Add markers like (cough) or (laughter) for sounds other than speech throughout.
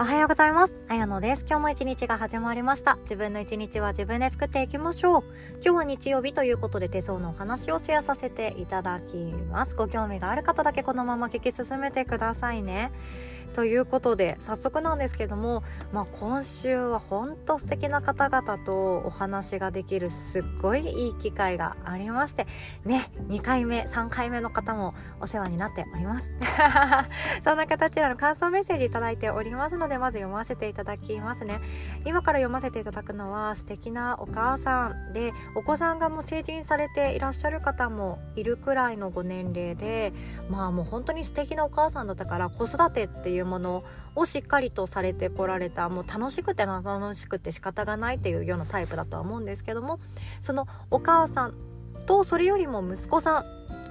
おはようございます。あやのです。今日も一日が始まりました。自分の一日は自分で作っていきましょう。今日は日曜日ということで手相のお話をシェアさせていただきます。ご興味がある方だけこのまま聞き進めてくださいね。ということで早速なんですけども、まあ、今週は本当素敵な方々とお話ができるすっごいいい機会がありましてね2回目3回目の方もお世話になっております。(laughs) そんな形での感想メッセージ頂いておりますのでまず読ませていただきますね。今から読ませていただくのは素敵なお母さんでお子さんがもう成人されていらっしゃる方もいるくらいのご年齢でまあもう本当に素敵なお母さんだったから子育てっていううものをしっかりとされてこられたもう楽しくて楽しくて仕方がないっていうようなタイプだとは思うんですけどもそのお母さんとそれよりも息子さん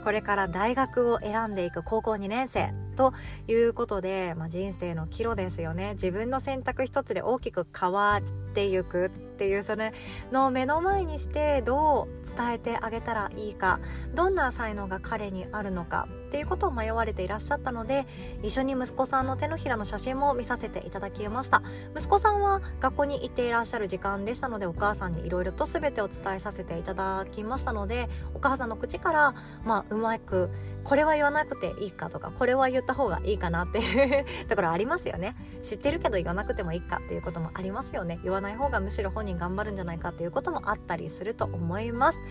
これから大学を選んでいく高校2年生。ということで、まあ、人生の岐路ですよね。自分の選択一つで大きく変わっていくっていうそれの目の前にしてどう伝えてあげたらいいかどんな才能が彼にあるのかっていうことを迷われていらっしゃったので一緒に息子さんの手のひらの写真も見させていただきました。息子さんは学校に行っていらっしゃる時間でしたのでお母さんにいろいろと全てを伝えさせていただきましたのでお母さんの口からまあうまくこれは言わなくていいかとかこれは言った方がいいかなっていう (laughs) ところありますよね。知ってるけど言わなくてもいいかっていうこともありますよね。言わない方がむしろ本人頑張るんじゃないかっていうこともあったりすると思います。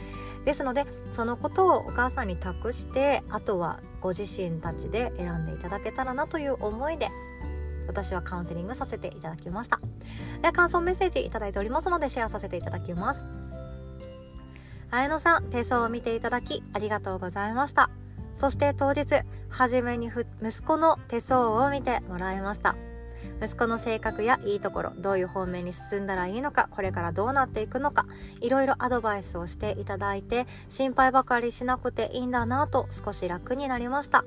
ですのでそのことをお母さんに託してあとはご自身たちで選んでいただけたらなという思いで私はカウンセリングさせていただきました。では感想メッセージいただいておりますのでシェアさせていただきます。綾野さん手相を見ていただきありがとうございました。そして当日初めに息子の手相を見てもらいました。息子の性格やいいところどういう方面に進んだらいいのかこれからどうなっていくのかいろいろアドバイスをしていただいて心配ばかりしなくていいんだなと少し楽になりました。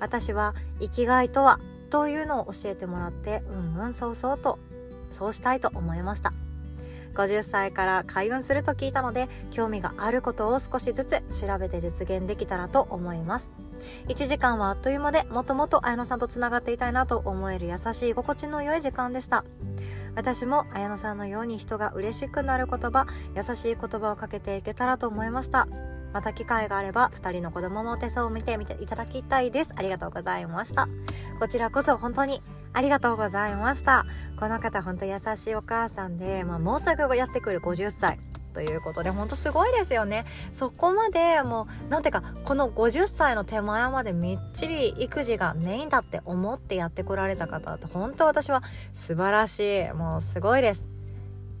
私は生きがいとはというのを教えてもらってうんうんそうそうとそうしたいと思いました。50歳から開運すると聞いたので興味があることを少しずつ調べて実現できたらと思います。1時間はあっという間でもともと綾野さんとつながっていたいなと思える優しい心地の良い時間でした。私も綾野さんのように人が嬉しくなる言葉優しい言葉をかけていけたらと思いました。また機会があれば2人の子供も手相を見てみていただきたいです。ありがとうございました。こちらこそ本当にありがとうございました。この方本当優しいお母さんで、まあ、もうすぐやってくる50歳ということで本当すごいですよね。そこまでもうなんていうかこの50歳の手前までみっちり育児がメインだって思ってやってこられた方って本当私は素晴らしい。もうすごいです。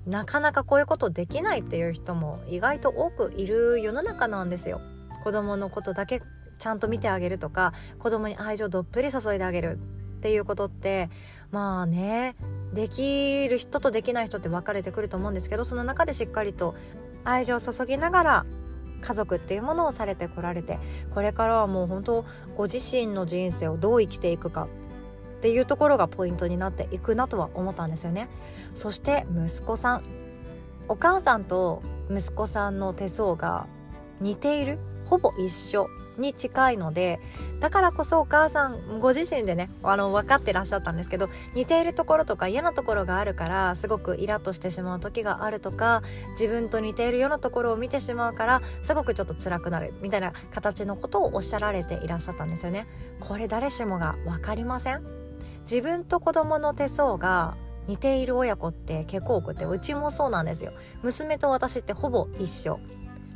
なかなかこういうことできないっていう人も意外と多くいる世の中なんですよ。子供のことだけちゃんと見てあげるとか子供に愛情どっぷり注いであげる。っていうことってまあねできる人とできない人って分かれてくると思うんですけどその中でしっかりと愛情を注ぎながら家族っていうものをされてこられてこれからはもう本当ご自身の人生をどう生きていくかっていうところがポイントになっていくなとは思ったんですよね。そして息子さん。お母さんと息子さんの手相が似ている。ほぼ一緒。に近いのでだからこそお母さんご自身でねあの分かってらっしゃったんですけど似ているところとか嫌なところがあるからすごくイラッとしてしまう時があるとか自分と似ているようなところを見てしまうからすごくちょっと辛くなるみたいな形のことをおっしゃられていらっしゃったんですよね。これ誰しもが分かりません。自分と子供の手相が似ている親子って結構多くてうちもそうなんですよ。娘と私ってほぼ一緒。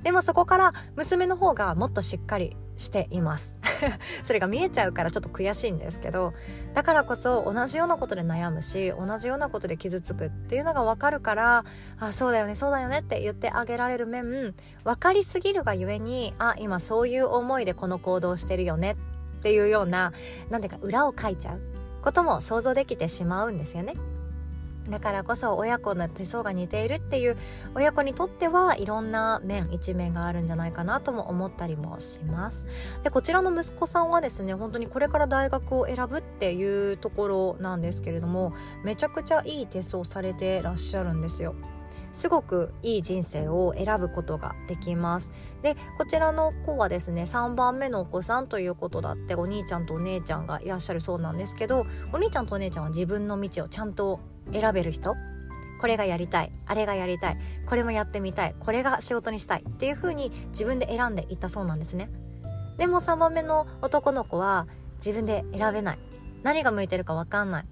でもそこから娘の方がもっとしっかりしています (laughs) それが見えちゃうからちょっと悔しいんですけどだからこそ同じようなことで悩むし同じようなことで傷つくっていうのが分かるからあそうだよねそうだよねって言ってあげられる面分かりすぎるがゆえにあ今そういう思いでこの行動してるよねっていうような何ていうか裏を書いちゃうことも想像できてしまうんですよね。だからこそ親子の手相が似ているっていう親子にとってはいろんな面一面があるんじゃないかなとも思ったりもします。でこちらの息子さんはですね本当にこれから大学を選ぶっていうところなんですけれどもめちゃくちゃいい手相されてらっしゃるんですよ。すごくいい人生を選ぶことができます。でこちらの子はですね3番目のお子さんということだってお兄ちゃんとお姉ちゃんがいらっしゃるそうなんですけどお兄ちゃんとお姉ちゃんは自分の道をちゃんと選べる人。これがやりたい。あれがやりたい。これもやってみたい。これが仕事にしたい。っていう風に自分で選んでいったそうなんですね。でも3番目の男の子は自分で選べない。何が向いてるか分かんない。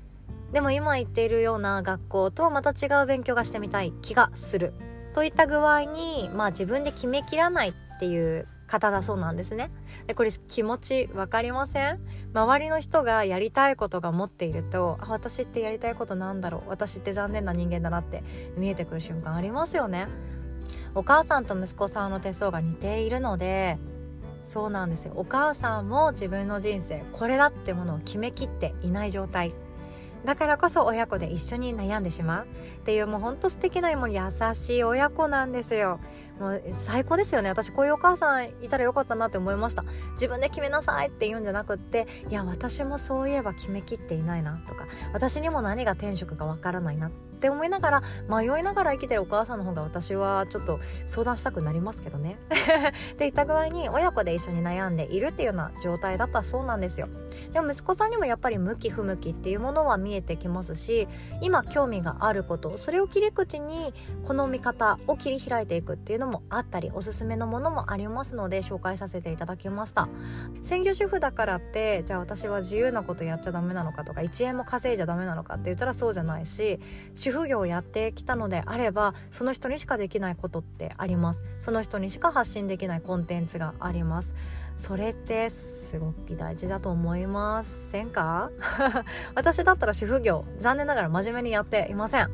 でも今行っているような学校とまた違う勉強がしてみたい気がする。といった具合にまあ自分で決めきらないっていう方だそうなんですね。でこれ気持ち分かりません？周りの人がやりたいことが持っているとあ私ってやりたいことなんだろう。私って残念な人間だなって見えてくる瞬間ありますよね。お母さんと息子さんの手相が似ているのでそうなんですよ。お母さんも自分の人生これだってものを決めきっていない状態。だからこそ親子で一緒に悩んでしまう。っていうもうほんと素敵なもう優しい親子なんですよ。もう最高ですよね。私こういうお母さんいたらよかったなって思いました。自分で決めなさいって言うんじゃなくっていや私もそういえば決めきっていないなとか私にも何が天職かわからないなってって思いながら迷いながら生きてるお母さんの方が私はちょっと相談したくなりますけどね。(laughs) っていった具合に親子で一緒に悩んでいるっていうような状態だったそうなんですよ。でも息子さんにもやっぱり向き不向きっていうものは見えてきますし今興味があることそれを切り口にこの見方を切り開いていくっていうのももあったりおすすめのものもありますので紹介させていただきました。専業主婦だからってじゃあ私は自由なことやっちゃダメなのかとか1円も稼いじゃダメなのかって言ったらそうじゃないし主主婦業をやってきたのであればその人にしかできないことってあります。その人にしか発信できないコンテンツがあります。それってすごく大事だと思いませんか？(laughs) 私だったら主婦業残念ながら真面目にやっていません。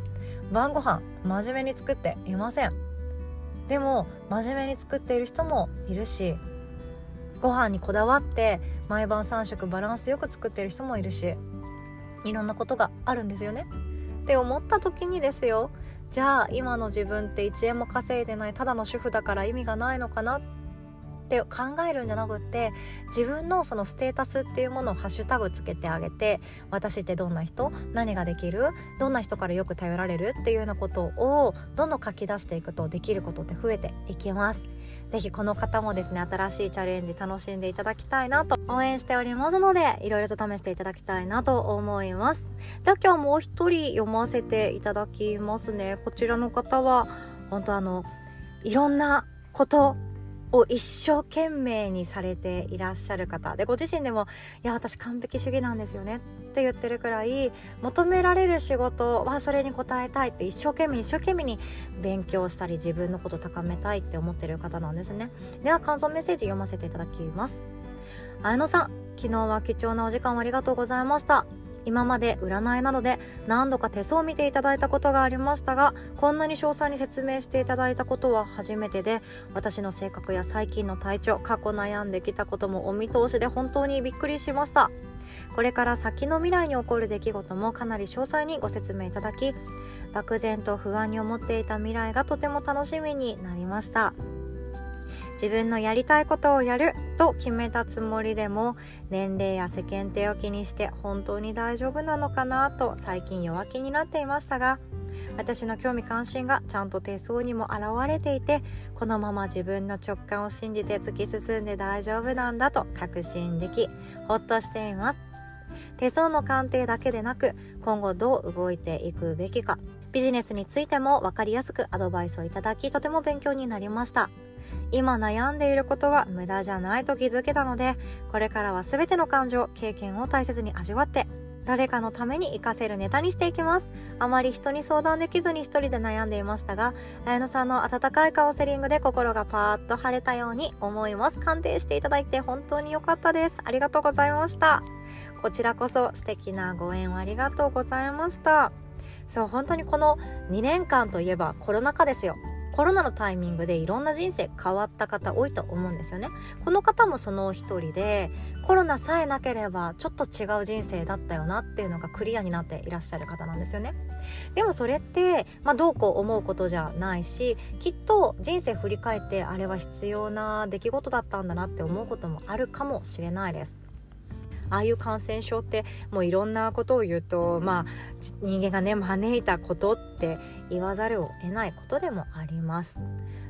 晩ご飯真面目に作っていません。でも真面目に作っている人もいるしご飯にこだわって毎晩3食バランスよく作っている人もいるしいろんなことがあるんですよね。って思った時にですよ。じゃあ今の自分って1円も稼いでない。ただの主婦だから意味がないのかなって考えるんじゃなくって自分のそのステータスっていうものをハッシュタグつけてあげて私ってどんな人？何ができる？どんな人からよく頼られる？っていうようなことをどんどん書き出していくとできることって増えていきます。ぜひこの方もですね新しいチャレンジ楽しんでいただきたいなと応援しておりますのでいろいろと試していただきたいなと思います。では今日もう一人読ませていただきますね。こちらの方は本当あのいろんなことを一生懸命にされていらっしゃる方。でご自身でも「いや私完璧主義なんですよね」って言ってるくらい求められる仕事はそれに応えたいって一生懸命一生懸命に勉強したり自分のこと高めたいって思ってる方なんですね。では感想メッセージ読ませていただきます。綾野さん昨日は貴重なお時間ありがとうございました。今まで占いなどで何度か手相を見ていただいたことがありましたがこんなに詳細に説明していただいたことは初めてで私の性格や最近の体調過去悩んできたこともお見通しで本当にびっくりしました。これから先の未来に起こる出来事もかなり詳細にご説明いただき漠然と不安に思っていた未来がとても楽しみになりました。自分のやりたいことをやると決めたつもりでも年齢や世間体を気にして本当に大丈夫なのかなと最近弱気になっていましたが私の興味関心がちゃんと手相にも現れていてこのまま自分の直感を信じて突き進んで大丈夫なんだと確信できほっとしています。手相の鑑定だけでなく今後どう動いていくべきかビジネスについても分かりやすくアドバイスをいただきとても勉強になりました。今悩んでいることは無駄じゃないと気づけたのでこれからは全ての感情経験を大切に味わって誰かのために活かせるネタにしていきます。あまり人に相談できずに一人で悩んでいましたが綾野さんの温かいカウンセリングで心がパーッと晴れたように思います。鑑定していただいて本当に良かったです。ありがとうございました。こちらこそ素敵なご縁をありがとうございました。そう本当にこの2年間といえばコロナ禍ですよ。コロナのタイミングでいろんな人生変わった方多いと思うんですよね。この方もその一人でコロナさえなければちょっと違う人生だったよなっていうのがクリアになっていらっしゃる方なんですよね。でもそれって、まあ、どうこう思うことじゃないしきっと人生振り返ってあれは必要な出来事だったんだなって思うこともあるかもしれないです。ああいう感染症ってもういろんなことを言うとまあ人間がね招いたことって言わざるを得ないことでもあります。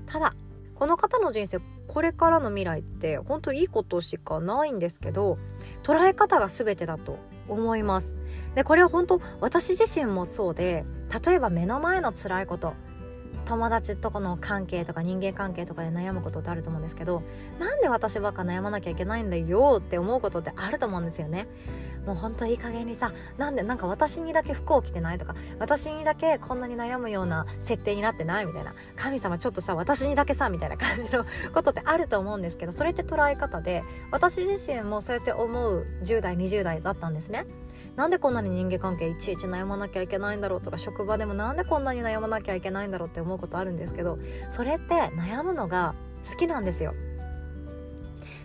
ただこの方の人生これからの未来って本当いいことしかないんですけど捉え方が全てだと思います。でこれは本当私自身もそうで例えば目の前の辛いこと友達とこの関係とか人間関係とかで悩むことってあると思うんですけどなんで私ばっか悩まなきゃいけないんだよって思うことってあると思うんですよね。もうほんといい加減にさなんでなんか私にだけ服を着てないとか私にだけこんなに悩むような設定になってないみたいな神様ちょっとさ私にだけさみたいな感じのことってあると思うんですけどそれって捉え方で私自身もそうやって思う10代20代だったんですね。なんでこんなに人間関係いちいち悩まなきゃいけないんだろうとか職場でもなんでこんなに悩まなきゃいけないんだろうって思うことあるんですけどそれって悩むのが好きなんですよ。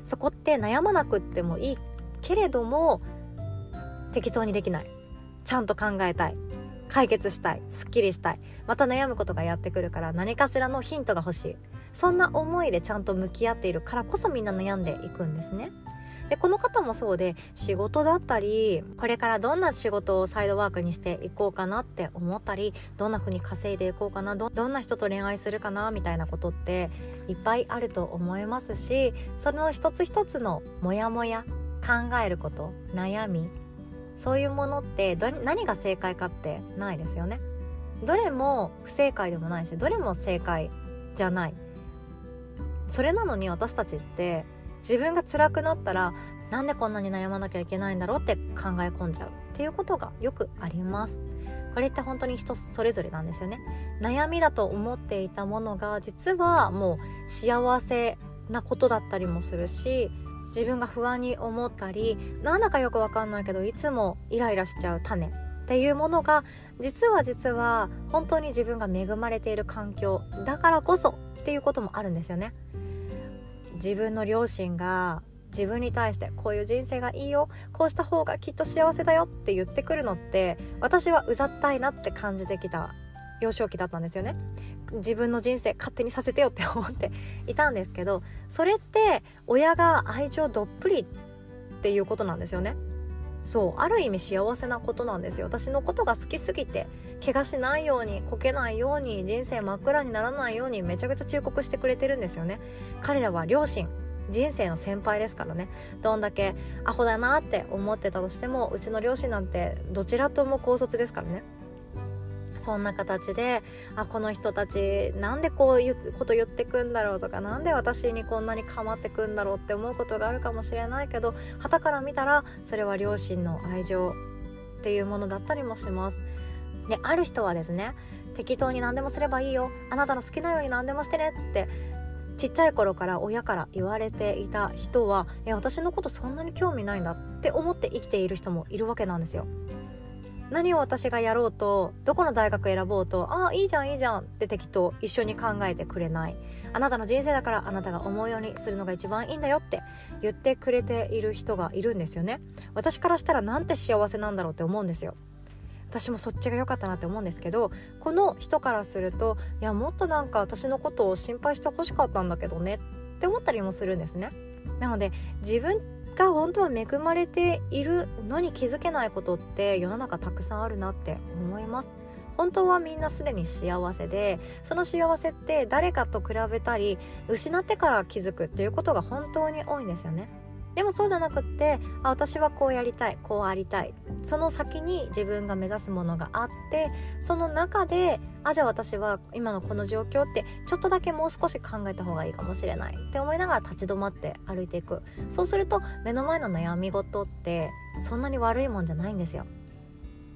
そこって悩まなくってもいいけれども適当にできない。ちゃんと考えたい。解決したい。すっきりしたい。また悩むことがやってくるから何かしらのヒントが欲しい。そんな思いでちゃんと向き合っているからこそみんな悩んでいくんですね。でこの方もそうで仕事だったりこれからどんな仕事をサイドワークにしていこうかなって思ったりどんな風に稼いでいこうかなどんな人と恋愛するかなみたいなことっていっぱいあると思いますしその一つ一つのモヤモヤ考えること悩みそういうものって何が正解かってないですよね。どれも不正解でもないしどれも正解じゃないそれなのに私たちって自分が辛くなったらなんでこんなに悩まなきゃいけないんだろうって考え込んじゃう。っていうことがよくあります。これって本当に人それぞれなんですよね。悩みだと思っていたものが実はもう幸せなことだったりもするし自分が不安に思ったりなんだかよくわかんないけどいつもイライラしちゃう種。っていうものが実は実は本当に自分が恵まれている環境だからこそっていうこともあるんですよね。自分の両親が自分に対してこういう人生がいいよこうした方がきっと幸せだよって言ってくるのって私はうざったいなって感じてきた幼少期だったんですよね。自分の人生勝手にさせてよって思って (laughs) いたんですけどそれって親が愛情どっぷりっていうことなんですよね。そうある意味幸せなことなんですよ。私のことが好きすぎて怪我しないようにこけないように人生真っ暗にならないようにめちゃくちゃ忠告してくれてるんですよね。彼らは両親人生の先輩ですからね。どんだけアホだなって思ってたとしてもうちの両親なんてどちらとも高卒ですからね。そんな形であこの人たちなんでこういうこと言ってくんだろうとか何で私にこんなに構ってくんだろうって思うことがあるかもしれないけど旗から見たらそれは両親の愛情っていうものだったりもします。である人はですね適当に何でもすればいいよあなたの好きなように何でもしてねってちっちゃい頃から親から言われていた人はえ私のことそんなに興味ないんだって思って生きている人もいるわけなんですよ。何を私がやろうとどこの大学選ぼうとああいいじゃんいいじゃんって適当一緒に考えてくれない。あなたの人生だからあなたが思うようにするのが一番いいんだよって言ってくれている人がいるんですよね。私からしたらなんて幸せなんだろうって思うんですよ。私もそっちが良かったなって思うんですけどこの人からするといやもっとなんか私のことを心配してほしかったんだけどねって思ったりもするんですね。なので自分が本当は恵まれているのに気づけないことって世の中たくさんあるなって思います。本当はみんなすでに幸せでその幸せって誰かと比べたり失ってから気づくっていうことが本当に多いんですよね。でもそうじゃなくってあ私はこうやりたいこうありたい。その先に自分が目指すものがあってその中であじゃあ私は今のこの状況ってちょっとだけもう少し考えた方がいいかもしれない。って思いながら立ち止まって歩いていく。そうすると目の前の悩み事ってそんなに悪いもんじゃないんですよ。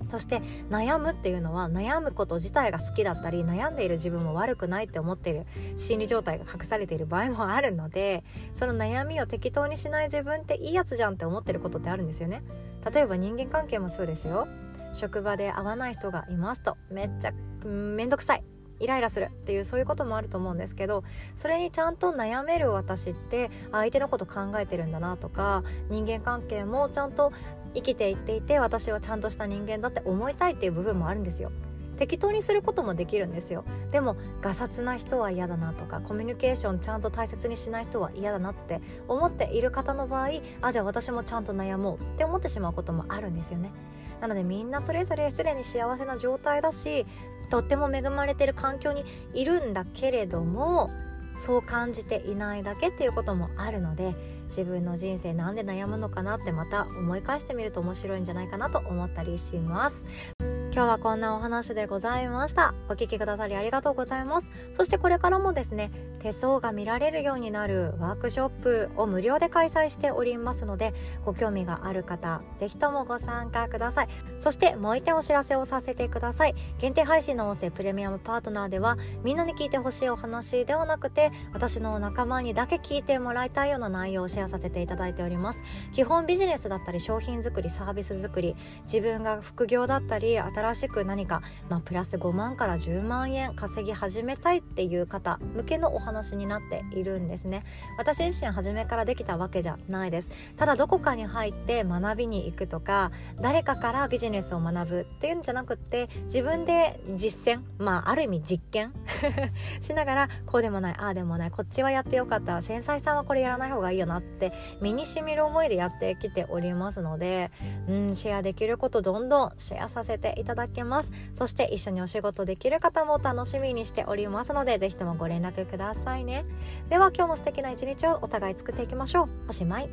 そして悩むっていうのは悩むこと自体が好きだったり悩んでいる自分も悪くないって思っている心理状態が隠されている場合もあるのでその悩みを適当にしない自分っていいやつじゃんって思ってることってあるんですよね。例えば人間関係もそうですよ。職場で会わない人がいますとめっちゃめんどくさい。イライラするっていうそういうこともあると思うんですけどそれにちゃんと悩める私って相手のこと考えてるんだなとか人間関係もちゃんと生きていっていて私はちゃんとした人間だって思いたいっていう部分もあるんですよ。適当にすることもできるんですよ。でもガサツな人は嫌だなとかコミュニケーションちゃんと大切にしない人は嫌だなって思っている方の場合あじゃあ私もちゃんと悩もうって思ってしまうこともあるんですよね。なのでみんなそれぞれすでに幸せな状態だしとっても恵まれてる環境にいるんだけれどもそう感じていないだけっていうこともあるので自分の人生なんで悩むのかなってまた思い返してみると面白いんじゃないかなと思ったりします。今日はこんなお話でございました。お聴きくださりありがとうございます。そしてこれからもですね手相が見られるようになるワークショップを無料で開催しておりますのでご興味がある方ぜひともご参加ください。そしてもう一点お知らせをさせてください。限定配信の音声プレミアムパートナーではみんなに聞いてほしいお話ではなくて私の仲間にだけ聞いてもらいたいような内容をシェアさせていただいております。基本ビジネスだったり商品作りサービス作り自分が副業だったり新しく何か、まあ、プラス5万から10万円稼ぎ始めたいっていう方向けのお話になっているんですね。私自身初めからできたわけじゃないです。ただどこかに入って学びに行くとか誰かからビジネスを学ぶっていうんじゃなくって自分で実践まあある意味実験 (laughs) しながらこうでもないああでもないこっちはやってよかった繊細さんはこれやらない方がいいよなって身にしみる思いでやってきておりますのでうんシェアできることどんどんシェアさせていただただけます。そして一緒にお仕事できる方も楽しみにしておりますので是非ともご連絡くださいね。では今日も素敵な一日をお互い作っていきましょう。おしまい。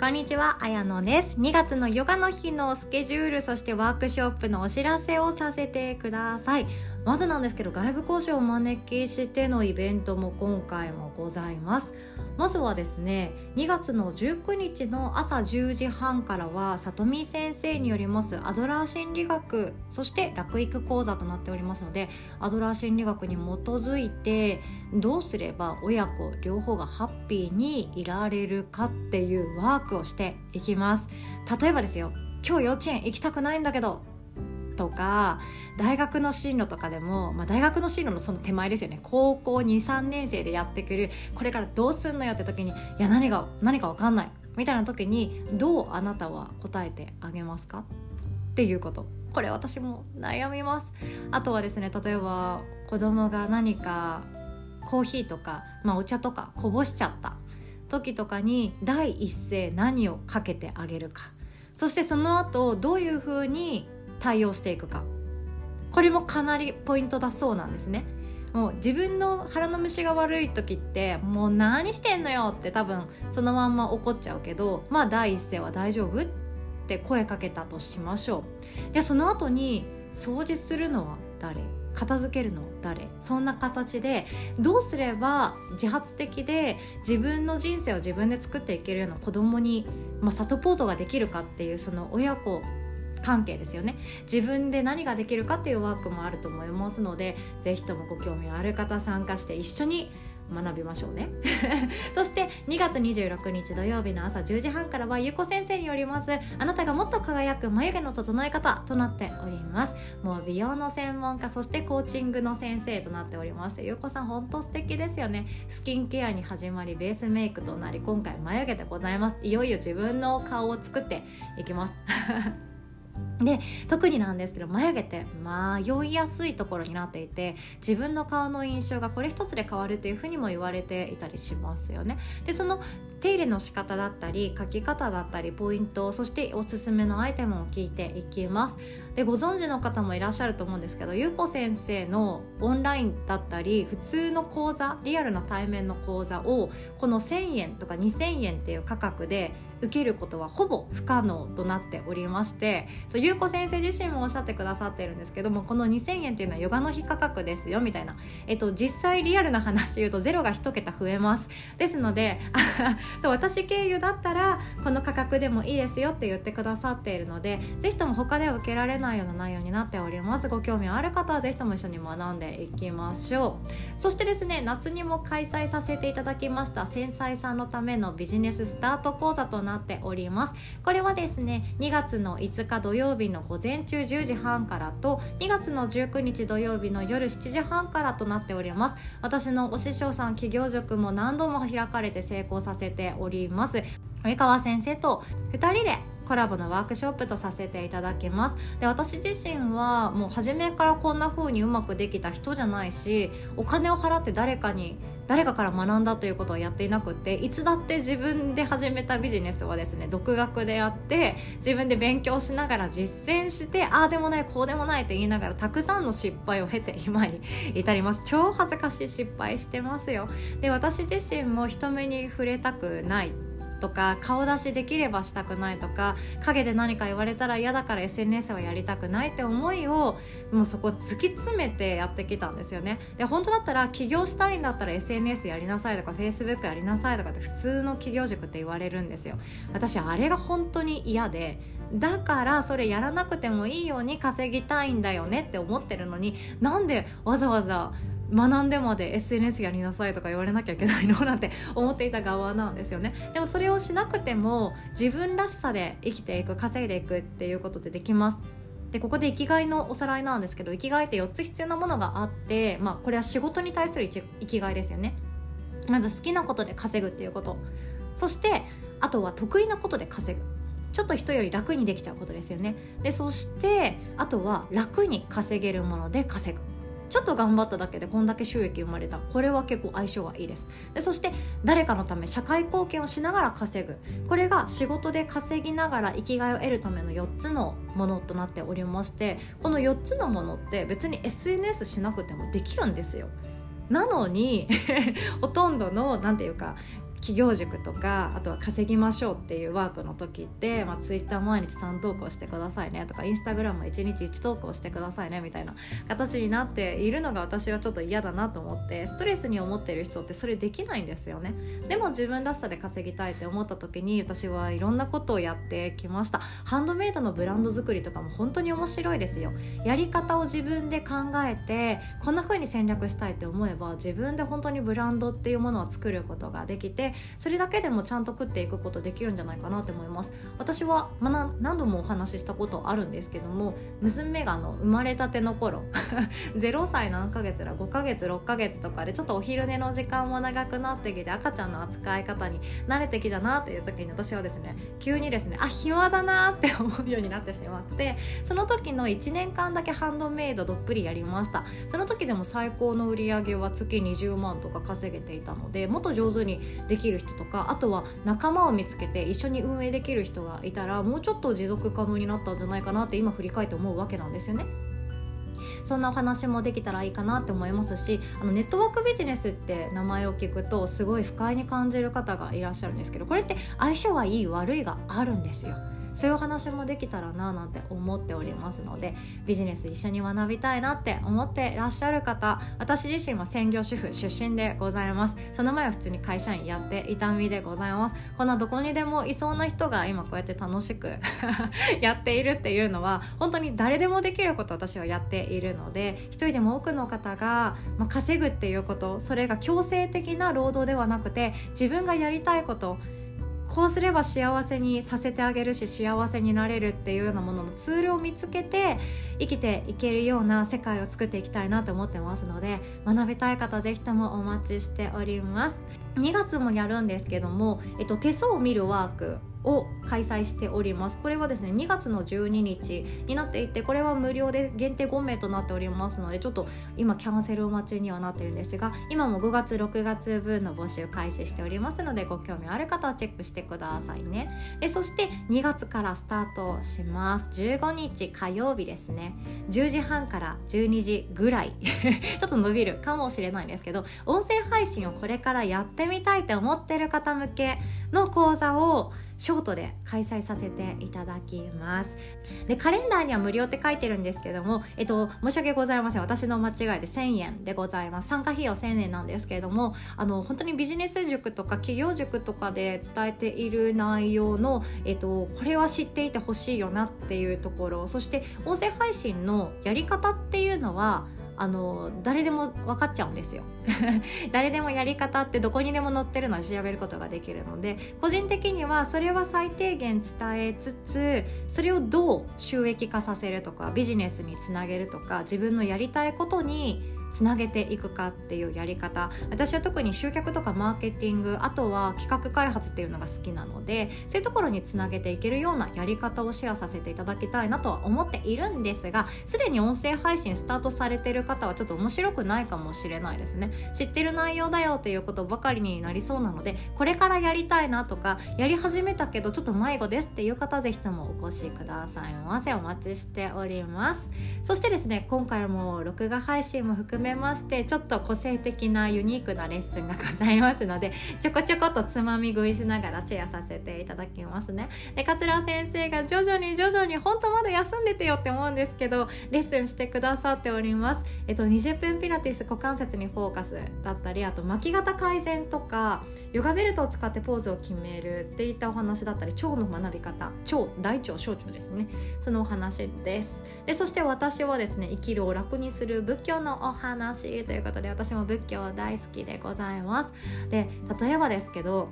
こんにちは、あやのです。2月のヨガの日のスケジュール、そしてワークショップのお知らせをさせてください。まずなんですけど、外部講師をお招きしてのイベントも今回もございます。まずはですね2月の19日の朝10時半からは里見先生によりますアドラー心理学そして楽育講座となっておりますのでアドラー心理学に基づいてどうすれば親子両方がハッピーにいられるかっていうワークをしていきます例えばですよ今日幼稚園行きたくないんだけどとか大学の進路とかでも、まあ、大学の進路のその手前ですよね。高校23年生でやってくるこれからどうすんのよって時にいや何が何か分かんない。みたいな時にどうあなたは答えてあげますか？っていうこと。これ私も悩みます。あとはですね例えば子供が何かコーヒーとか、まあ、お茶とかこぼしちゃった。時とかに第一声何をかけてあげるか。そしてその後どういうふうに対応していくか。これもかなりポイントだそうなんですね。もう自分の腹の虫が悪い時ってもう何してんのよって多分そのまんま怒っちゃうけどまあ第一声は大丈夫って声かけたとしましょう。じゃあその後に掃除するのは誰？片付けるの誰？そんな形でどうすれば自発的で自分の人生を自分で作っていけるような子供にまあ、サポートができるかっていうその親子関係ですよね。自分で何ができるかっていうワークもあると思いますので是非ともご興味ある方参加して一緒に学びましょうね。(laughs) そして2月26日土曜日の朝10時半からはゆうこ先生によります。あなたがもっと輝く眉毛の整え方となっております。もう美容の専門家そしてコーチングの先生となっておりましてゆうこさん本当素敵ですよね。スキンケアに始まりベースメイクとなり今回眉毛でございます。いよいよ自分の顔を作っていきます。(laughs) で特になんですけど眉毛って迷いやすいところになっていて自分の顔の印象がこれ一つで変わるというふうにも言われていたりしますよね。でその手入れの仕方だったり書き方だったりポイントそしておすすめのアイテムを聞いていきますでご存知の方もいらっしゃると思うんですけどゆうこ先生のオンラインだったり普通の講座リアルな対面の講座をこの1000円とか2000円っていう価格で受けることはほぼ不可能となっておりましてそう優子先生自身もおっしゃってくださってるんですけどもこの2000円っていうのはヨガの日価格ですよみたいな、えっと、実際リアルな話言うとゼロが1桁増えます。ですので (laughs) そう私経由だったらこの価格でもいいですよって言ってくださっているのでぜひとも他では受けられないような内容になっております。ご興味ある方はぜひとも一緒に学んでいきましょう。そしてですね夏にも開催させていただきました繊細さんのためのビジネススタート講座となっております。これはですね2月の5日土曜日の午前中10時半からと2月の19日土曜日の夜7時半からとなっております。私のお師匠さん企業塾も何度も開かれて成功させております。及川先生と2人でコラボのワークショップとさせていただきます。で私自身はもう初めからこんな風にうまくできた人じゃないしお金を払って誰かに誰かから学んだということはやっていなくっていつだって自分で始めたビジネスはですね独学でやって自分で勉強しながら実践してああでもないこうでもないって言いながらたくさんの失敗を経て今に至ります。超恥ずかしい失敗してますよ。で私自身も人目に触れたくない。とか顔出しできればしたくないとか陰で何か言われたら嫌だから SNS はやりたくないって思いをもうそこ突き詰めてやってきたんですよね。で本当だったら起業したいんだったら SNS やりなさいとか Facebook やりなさいとかって普通の企業塾って言われるんですよ。私あれが本当に嫌でだからそれやらなくてもいいように稼ぎたいんだよねって思ってるのになんでわざわざ学んでまで SNS やりなさいとか言われなきゃいけないのなんて思っていた側なんですよね。(laughs) でもそれをしなくても自分らしさで生きていく稼いでいくっていうことでできます。でここで生きがいのおさらいなんですけど生きがいって4つ必要なものがあって、まあ、これは仕事に対する生きがいですよね。まず好きなことで稼ぐっていうこと。そしてあとは得意なことで稼ぐ。ちょっと人より楽にできちゃうことですよね。でそしてあとは楽に稼げるもので稼ぐ。ちょっと頑張っただけでこんだけ収益生まれた。これは結構相性がいいです。でそして誰かのため社会貢献をしながら稼ぐ。これが仕事で稼ぎながら生きがいを得るための4つのものとなっておりましてこの4つのものって別に SNS しなくてもできるんですよ。なのに (laughs) ほとんどの何て言うか企業塾とかあとは稼ぎましょうっていうワークの時って、まあ、ツイッター毎日3投稿してくださいねとかインスタグラム1日1投稿してくださいねみたいな形になっているのが私はちょっと嫌だなと思ってストレスに思ってる人ってそれできないんですよね。でも自分らしさで稼ぎたいって思った時に私はいろんなことをやってきました。ハンドメイドのブランド作りとかも本当に面白いですよ。やり方を自分で考えてこんな風に戦略したいって思えば自分で本当にブランドっていうものを作ることができてそれだけでもちゃんと食っていくことできるんじゃないかなと思います。私は、まあ、何度もお話ししたことあるんですけども娘があの生まれたての頃 (laughs) 0歳何ヶ月だ5ヶ月6ヶ月とかでちょっとお昼寝の時間も長くなってきて赤ちゃんの扱い方に慣れてきたなっていう時に私はですね急にですねあ暇だなって思うようになってしまってその時の1年間だけハンドメイドどっぷりやりました。その時でも最高の売り上げは月20万とか稼げていたのでもっと上手にでできる人とかあとは仲間を見つけて一緒に運営できる人がいたらもうちょっと持続可能になったんじゃないかなって今振り返って思うわけなんですよね。そんなお話もできたらいいかなって思いますしあのネットワークビジネスって名前を聞くとすごい不快に感じる方がいらっしゃるんですけどこれって相性がいい悪いがあるんですよ。そういうお話もできたらななんて思っておりますのでビジネス一緒に学びたいなって思ってらっしゃる方私自身は専業主婦出身でございます。その前は普通に会社員やっていた身でございます。こんなどこにでもいそうな人が今こうやって楽しく (laughs) やっているっていうのは本当に誰でもできること私はやっているので一人でも多くの方が、まあ、稼ぐっていうことそれが強制的な労働ではなくて自分がやりたいことこうすれば幸せにさせてあげるし幸せになれるっていうようなもののツールを見つけて生きていけるような世界を作っていきたいなと思ってますので学びたい方是非ともお待ちしております。2月もやるんですけども、えっと、手相を見るワークを開催しております。これはですね2月の12日になっていてこれは無料で限定5名となっておりますのでちょっと今キャンセル待ちにはなってるんですが今も5月6月分の募集開始しておりますのでご興味ある方はチェックしてくださいね。でそして2月からスタートします。15日火曜日ですね。10時半から12時ぐらい。(laughs) ちょっと伸びるかもしれないんですけど音声配信をこれからやってみたいって思ってる方向けの講座をショートで開催させていただきます。でカレンダーには無料って書いてるんですけども、えっと、申し訳ございません。私の間違いで1000円でございます。参加費用1000円なんですけれどもあの本当にビジネス塾とか企業塾とかで伝えている内容の、えっと、これは知っていてほしいよなっていうところそして音声配信のやり方っていうのはあの誰でも分かっちゃうんですよ。(laughs) 誰でもやり方ってどこにでも載ってるのは調べることができるので個人的にはそれは最低限伝えつつそれをどう収益化させるとかビジネスにつなげるとか自分のやりたいことにつなげていくかっていうやり方。私は特に集客とかマーケティングあとは企画開発っていうのが好きなのでそういうところにつなげていけるようなやり方をシェアさせていただきたいなとは思っているんですがすでに音声配信スタートされてる方はちょっと面白くないかもしれないですね。知ってる内容だよっていうことばかりになりそうなのでこれからやりたいなとかやり始めたけどちょっと迷子ですっていう方ぜひともお越しくださいませ。お待ちしております。そしてですね今回も録画配信も含めましてちょっと個性的なユニークなレッスンがございますので (laughs) ちょこちょことつまみ食いしながらシェアさせていただきますね。で桂先生が徐々に徐々に本当まだ休んでてよって思うんですけどレッスンしてくださっております。えっと20分ピラティス股関節にフォーカスだったりあと巻き肩改善とかヨガベルトを使ってポーズを決めるっていったお話だったり腸の学び方腸大腸小腸ですね。そのお話です。でそして私はですね生きるを楽にする仏教のお話ということで私も仏教大好きでございます。で例えばですけど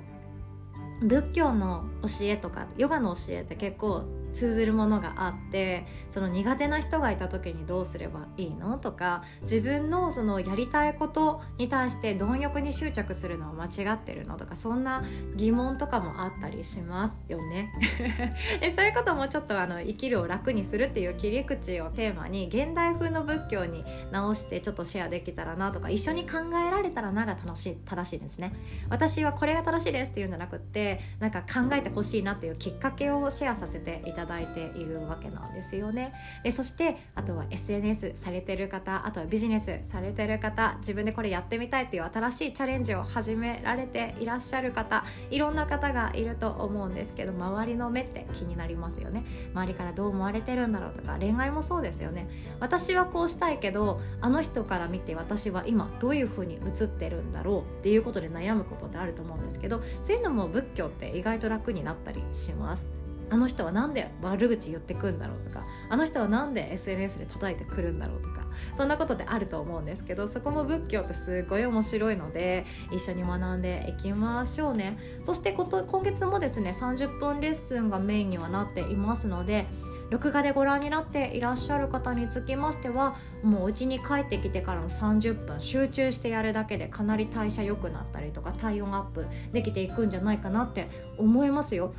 仏教の教えとかヨガの教えって結構通ずるものがあってその苦手な人がいた時にどうすればいいのとか自分のそのやりたいことに対して貪欲に執着するのは間違ってるのとかそんな疑問とかもあったりしますよね。(laughs) でそういうこともちょっとあの生きるを楽にするっていう切り口をテーマに現代風の仏教に直してちょっとシェアできたらなとか一緒に考えられたらなが楽しい正しいですね。私はこれが正しいですっていうんじゃなくってなんか考えてほしいなっていうきっかけをシェアさせていただいているわけなんですよね。でそしてあとは SNS されてる方あとはビジネスされてる方自分でこれやってみたいっていう新しいチャレンジを始められていらっしゃる方いろんな方がいると思うんですけど周りの目って気になりますよね。周りからどう思われてるんだろうとか恋愛もそうですよね。私はこうしたいけどあの人から見て私は今どういう風に映ってるんだろうっていうことで悩むことってあると思うんですけどそういうのも仏教って意外と楽になったりします。あの人は何で悪口言ってくんだろうとかあの人は何で SNS で叩いてくるんだろうとかそんなことであると思うんですけどそこも仏教ってすごい面白いので一緒に学んでいきましょうね。そしてこと今月もですね30分レッスンがメインにはなっていますので録画でご覧になっていらっしゃる方につきましてはもうお家に帰ってきてからの30分集中してやるだけでかなり代謝良くなったりとか体温アップできていくんじゃないかなって思いますよ。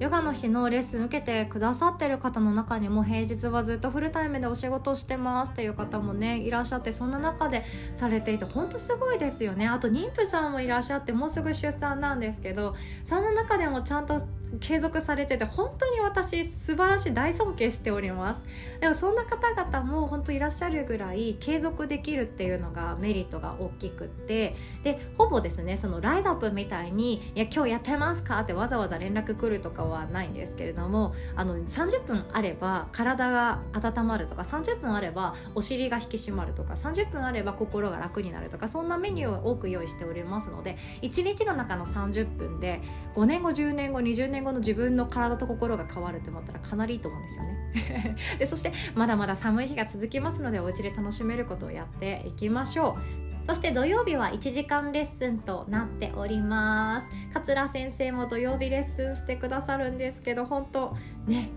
ヨガの日のレッスン受けてくださってる方の中にも平日はずっとフルタイムでお仕事してますっていう方もねいらっしゃってそんな中でされていてほんとすごいですよね。あと妊婦さんもいらっしゃってもうすぐ出産なんですけどそんな中でもちゃんと継続されてて本当に私素晴らしい大尊敬しておりますでもそんな方々も本当いらっしゃるぐらい継続できるっていうのがメリットが大きくってでほぼですねそのライズアップみたいに「いや今日やってますか?」ってわざわざ連絡来るとかはないんですけれどもあの30分あれば体が温まるとか30分あればお尻が引き締まるとか30分あれば心が楽になるとかそんなメニューを多く用意しておりますので1日の中の30分で5年後10年後20年後の自分の体と心が変わるって思ったらかなりいいと思うんですよね。(laughs) でそしてまだまだ寒い日が続きますのでお家で楽しめることをやっていきましょう。そして土曜日は1時間レッスンとなっております。桂先生も土曜日レッスンしてくださるんですけど本当ね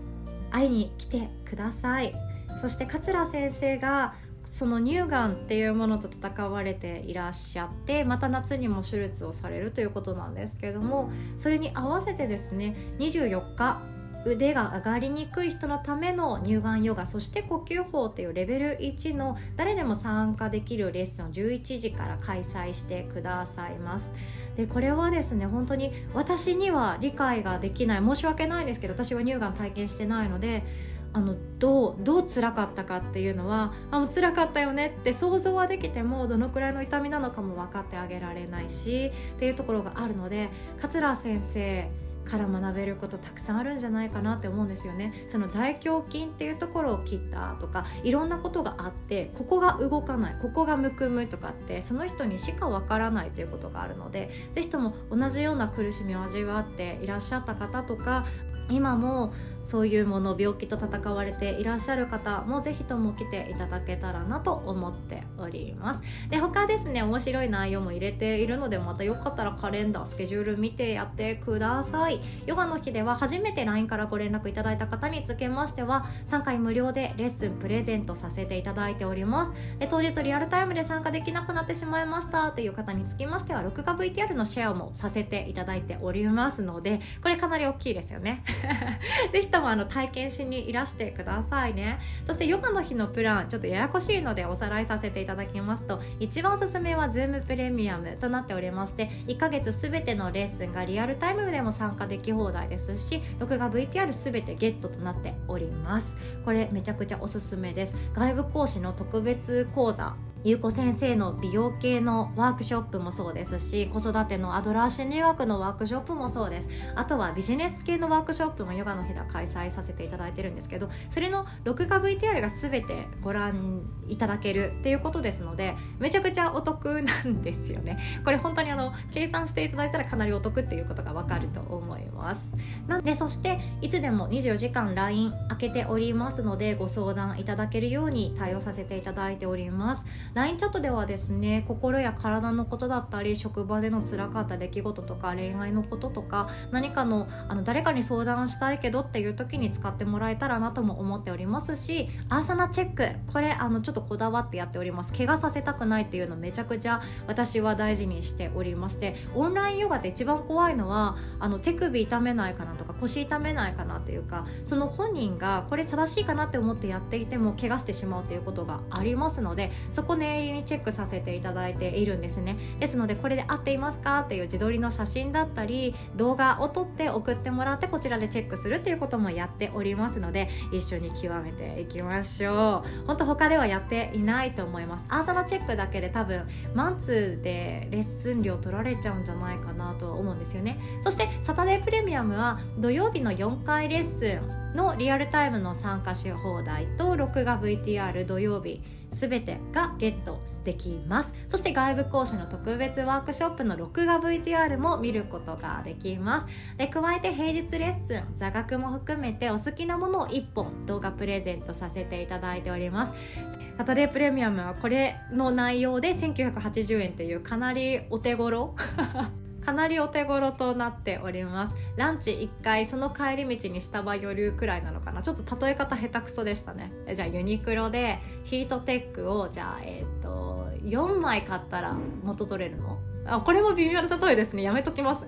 会いに来てください。そして桂先生がその乳がんっていうものと戦われていらっしゃってまた夏にも手術をされるということなんですけれどもそれに合わせてですね24日腕が上がりにくい人のための乳がんヨガそして呼吸法っていうレベル1の誰でも参加できるレッスンを11時から開催してくださいます。でこれはですね本当に私には理解ができない申し訳ないですけど私は乳がん体験してないのであのどうどう辛かったかっていうのはあもう辛かったよねって想像はできてもどのくらいの痛みなのかも分かってあげられないしっていうところがあるので桂先生から学べることたくさんあるんじゃないかなって思うんですよね。その大胸筋っていうところを切ったとかいろんなことがあってここが動かないここがむくむとかってその人にしかわからないということがあるので是非とも同じような苦しみを味わっていらっしゃった方とか今もそういうもの病気と戦われていらっしゃる方もぜひとも来ていただけたらなと思っております。で他ですね面白い内容も入れているのでまたよかったらカレンダースケジュール見てやってください。ヨガの日では初めて LINE からご連絡いただいた方につけましては3回無料でレッスンプレゼントさせていただいております。で当日リアルタイムで参加できなくなってしまいましたという方につきましては録画 VTR のシェアもさせていただいておりますのでこれかなり大きいですよね。(laughs) ぜひともあの体験しにいらしてくださいね。そしてヨガの日のプランちょっとややこしいのでおさらいさせていただきますと一番おすすめは Zoom プレミアムとなっておりまして1ヶ月全てのレッスンがリアルタイムでも参加でき放題ですし録画 VTR 全てゲットとなっております。これめちゃくちゃおすすめです。外部講師の特別講座ゆうこ先生の美容系のワークショップもそうですし子育てのアドラー心理学のワークショップもそうです。あとはビジネス系のワークショップもヨガの日では開催させていただいてるんですけどそれの録画 VTR が全てご覧いただけるっていうことですのでめちゃくちゃお得なんですよね。これ本当にあの計算していただいたらかなりお得っていうことがわかると思います。なんでそしていつでも24時間 LINE 開けておりますのでご相談いただけるように対応させていただいております。LINE チャットではですね心や体のことだったり職場での辛かった出来事とか恋愛のこととか何かのあの誰かに相談したいけどっていう時に使ってもらえたらなとも思っておりますしアーサナチェックこれあのちょっとこだわってやっております。怪我させたくないっていうのめちゃくちゃ私は大事にしておりましてオンラインヨガで一番怖いのはあの手首痛めないかなとか腰痛めないかなっていうかその本人がこれ正しいかなって思ってやっていても怪我してしまうということがありますのでそこ念入りにチェックさせていただいているんですね。ですのでこれで合っていますかっていう自撮りの写真だったり動画を撮って送ってもらってこちらでチェックするっていうこともやっておりますので一緒に極めていきましょう。本当他ではやっていないと思います。アーサナチェックだけで多分マンツーでレッスン料取られちゃうんじゃないかなと思うんですよね。そしてサタデープレミアムは土曜日の4回レッスンのリアルタイムの参加し放題と録画 VTR 土曜日全てがゲットできます。そして外部講師の特別ワークショップの録画 VTR も見ることができます。で加えて平日レッスン座学も含めてお好きなものを1本動画プレゼントさせていただいております。サタデープレミアムはこれの内容で1980円っていうかなりお手頃。かなりお手頃となっております。ランチ1回その帰り道にスタバ余裕くらいなのかな。ちょっと例え方下手くそでしたね。じゃあユニクロでヒートテックをじゃあえっ、ー、と4枚買ったら元取れるの？あこれも微妙な例えですね。やめときます。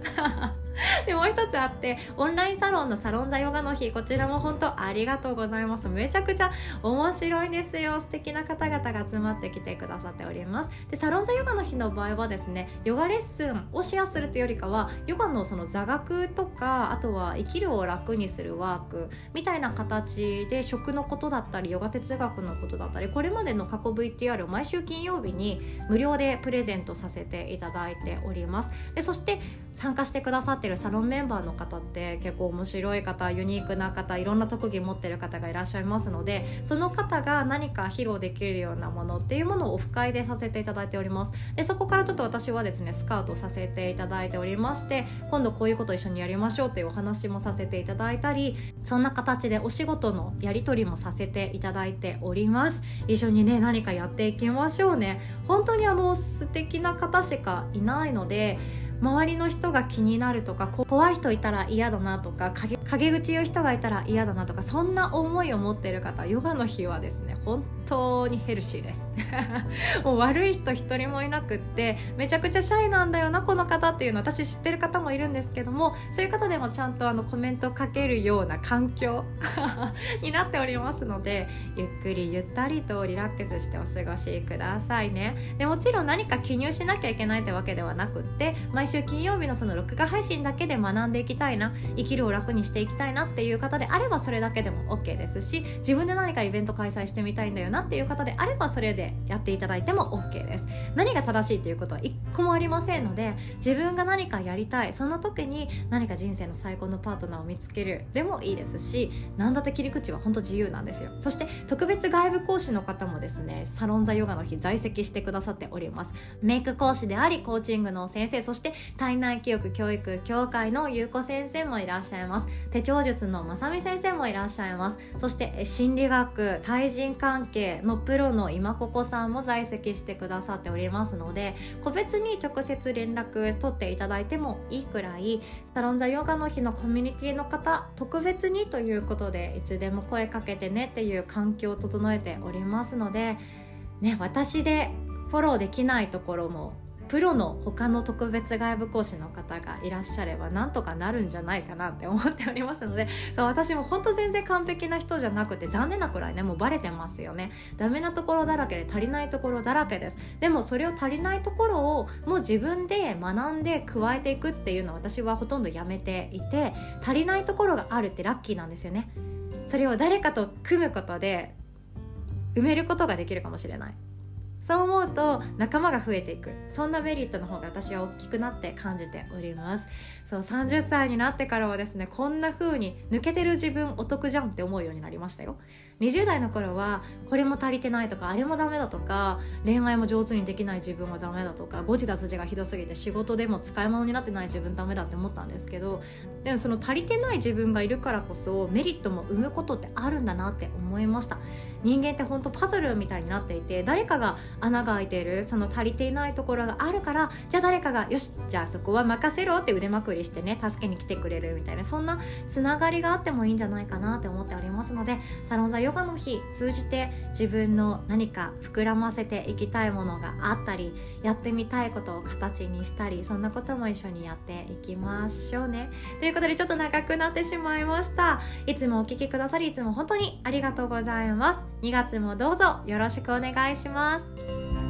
(laughs) でもう一つあってオンラインサロンのサロン座ヨガの日こちらも本当ありがとうございます。めちゃくちゃ面白いですよ。素敵な方々が集まってきてくださっております。でサロン座ヨガの日の場合はですねヨガレッスンをシェアするというよりかはヨガのその座学とかあとは生きるを楽にするワークみたいな形で食のことだったりヨガ哲学のことだったりこれまでの過去 VTR を毎週金曜日に無料でプレゼントさせていただいております。でそして参加してくださってるサロンメンバーの方って結構面白い方ユニークな方いろんな特技持ってる方がいらっしゃいますのでその方が何か披露できるようなものっていうものをオフ会でさせていただいております。でそこからちょっと私はですねスカウトさせていただいておりまして今度こういうこと一緒にやりましょうっていうお話もさせていただいたりそんな形でお仕事のやり取りもさせていただいております。一緒にね何かやっていきましょうね。本当にあの素敵な方しかいないので周りの人が気になるとか怖い人いたら嫌だなとか陰口言う人がいたら嫌だなとかそんな思いを持ってる方ヨガの日はですね本当にヘルシーです。(laughs) もう悪い人一人もいなくってめちゃくちゃシャイなんだよなこの方っていうの私知ってる方もいるんですけどもそういう方でもちゃんとあのコメントをかけるような環境 (laughs) になっておりますのでゆっくりゆったりとリラックスしてお過ごしくださいね。でもちろん何か記入しなきゃいけないってわけではなくって毎週金曜日のその録画配信だけで学んでいきたいな生きるを楽にしていきたいなっていう方であればそれだけでも OK ですし自分で何かイベント開催してみたいんだよなっていう方であればそれでやっていただいても OK です。何が正しいということは一個もありませんので自分が何かやりたいその時に何か人生の最高のパートナーを見つけるでもいいですし何だって切り口は本当自由なんですよ。そして特別外部講師の方もですねサロン座ヨガの日在籍してくださっております。メイク講師でありコーチングの先生そして体内記憶教育協会の優子先生もいらっしゃいます。手帳術のまさみ先生もいらっしゃいます。そして心理学対人関係のプロの今ここさんも在籍してくださっておりますので個別に直接連絡取っていただいてもいいくらいサロンザヨガの日のコミュニティの方特別にということでいつでも声かけてねっていう環境を整えておりますのでね私でフォローできないところもプロの他の特別外部講師の方がいらっしゃればなんとかなるんじゃないかなって思っておりますのでそう私も本当全然完璧な人じゃなくて残念なくらいねもうバレてますよねダメなところだらけで足りないところだらけです。でもそれを足りないところをもう自分で学んで加えていくっていうのは私はほとんどやめていて足りないところがあるってラッキーなんですよね。それを誰かと組むことで埋めることができるかもしれないそう思うと仲間が増えていく。そんなメリットの方が私は大きくなって感じております。そう30歳になってからはですねこんな風に抜けてる自分お得じゃんって思うようになりましたよ。20代の頃はこれも足りてないとかあれもダメだとか恋愛も上手にできない自分はダメだとか誤字脱字がひどすぎて仕事でも使い物になってない自分ダメだって思ったんですけどでもその足りてない自分がいるからこそメリットも生むことってあるんだなって思いました。人間って本当パズルみたいになっていて誰かが穴が開いているその足りていないところがあるからじゃあ誰かがよしじゃあそこは任せろって腕まくりりしてね助けに来てくれるみたいなそんなつながりがあってもいいんじゃないかなって思っておりますのでサロン座ヨガの日通じて自分の何か膨らませていきたいものがあったりやってみたいことを形にしたりそんなことも一緒にやっていきましょうね。ということでちょっと長くなってしまいました。いつもお聴きくださりいつも本当にありがとうございます。2月もどうぞよろしくお願いします。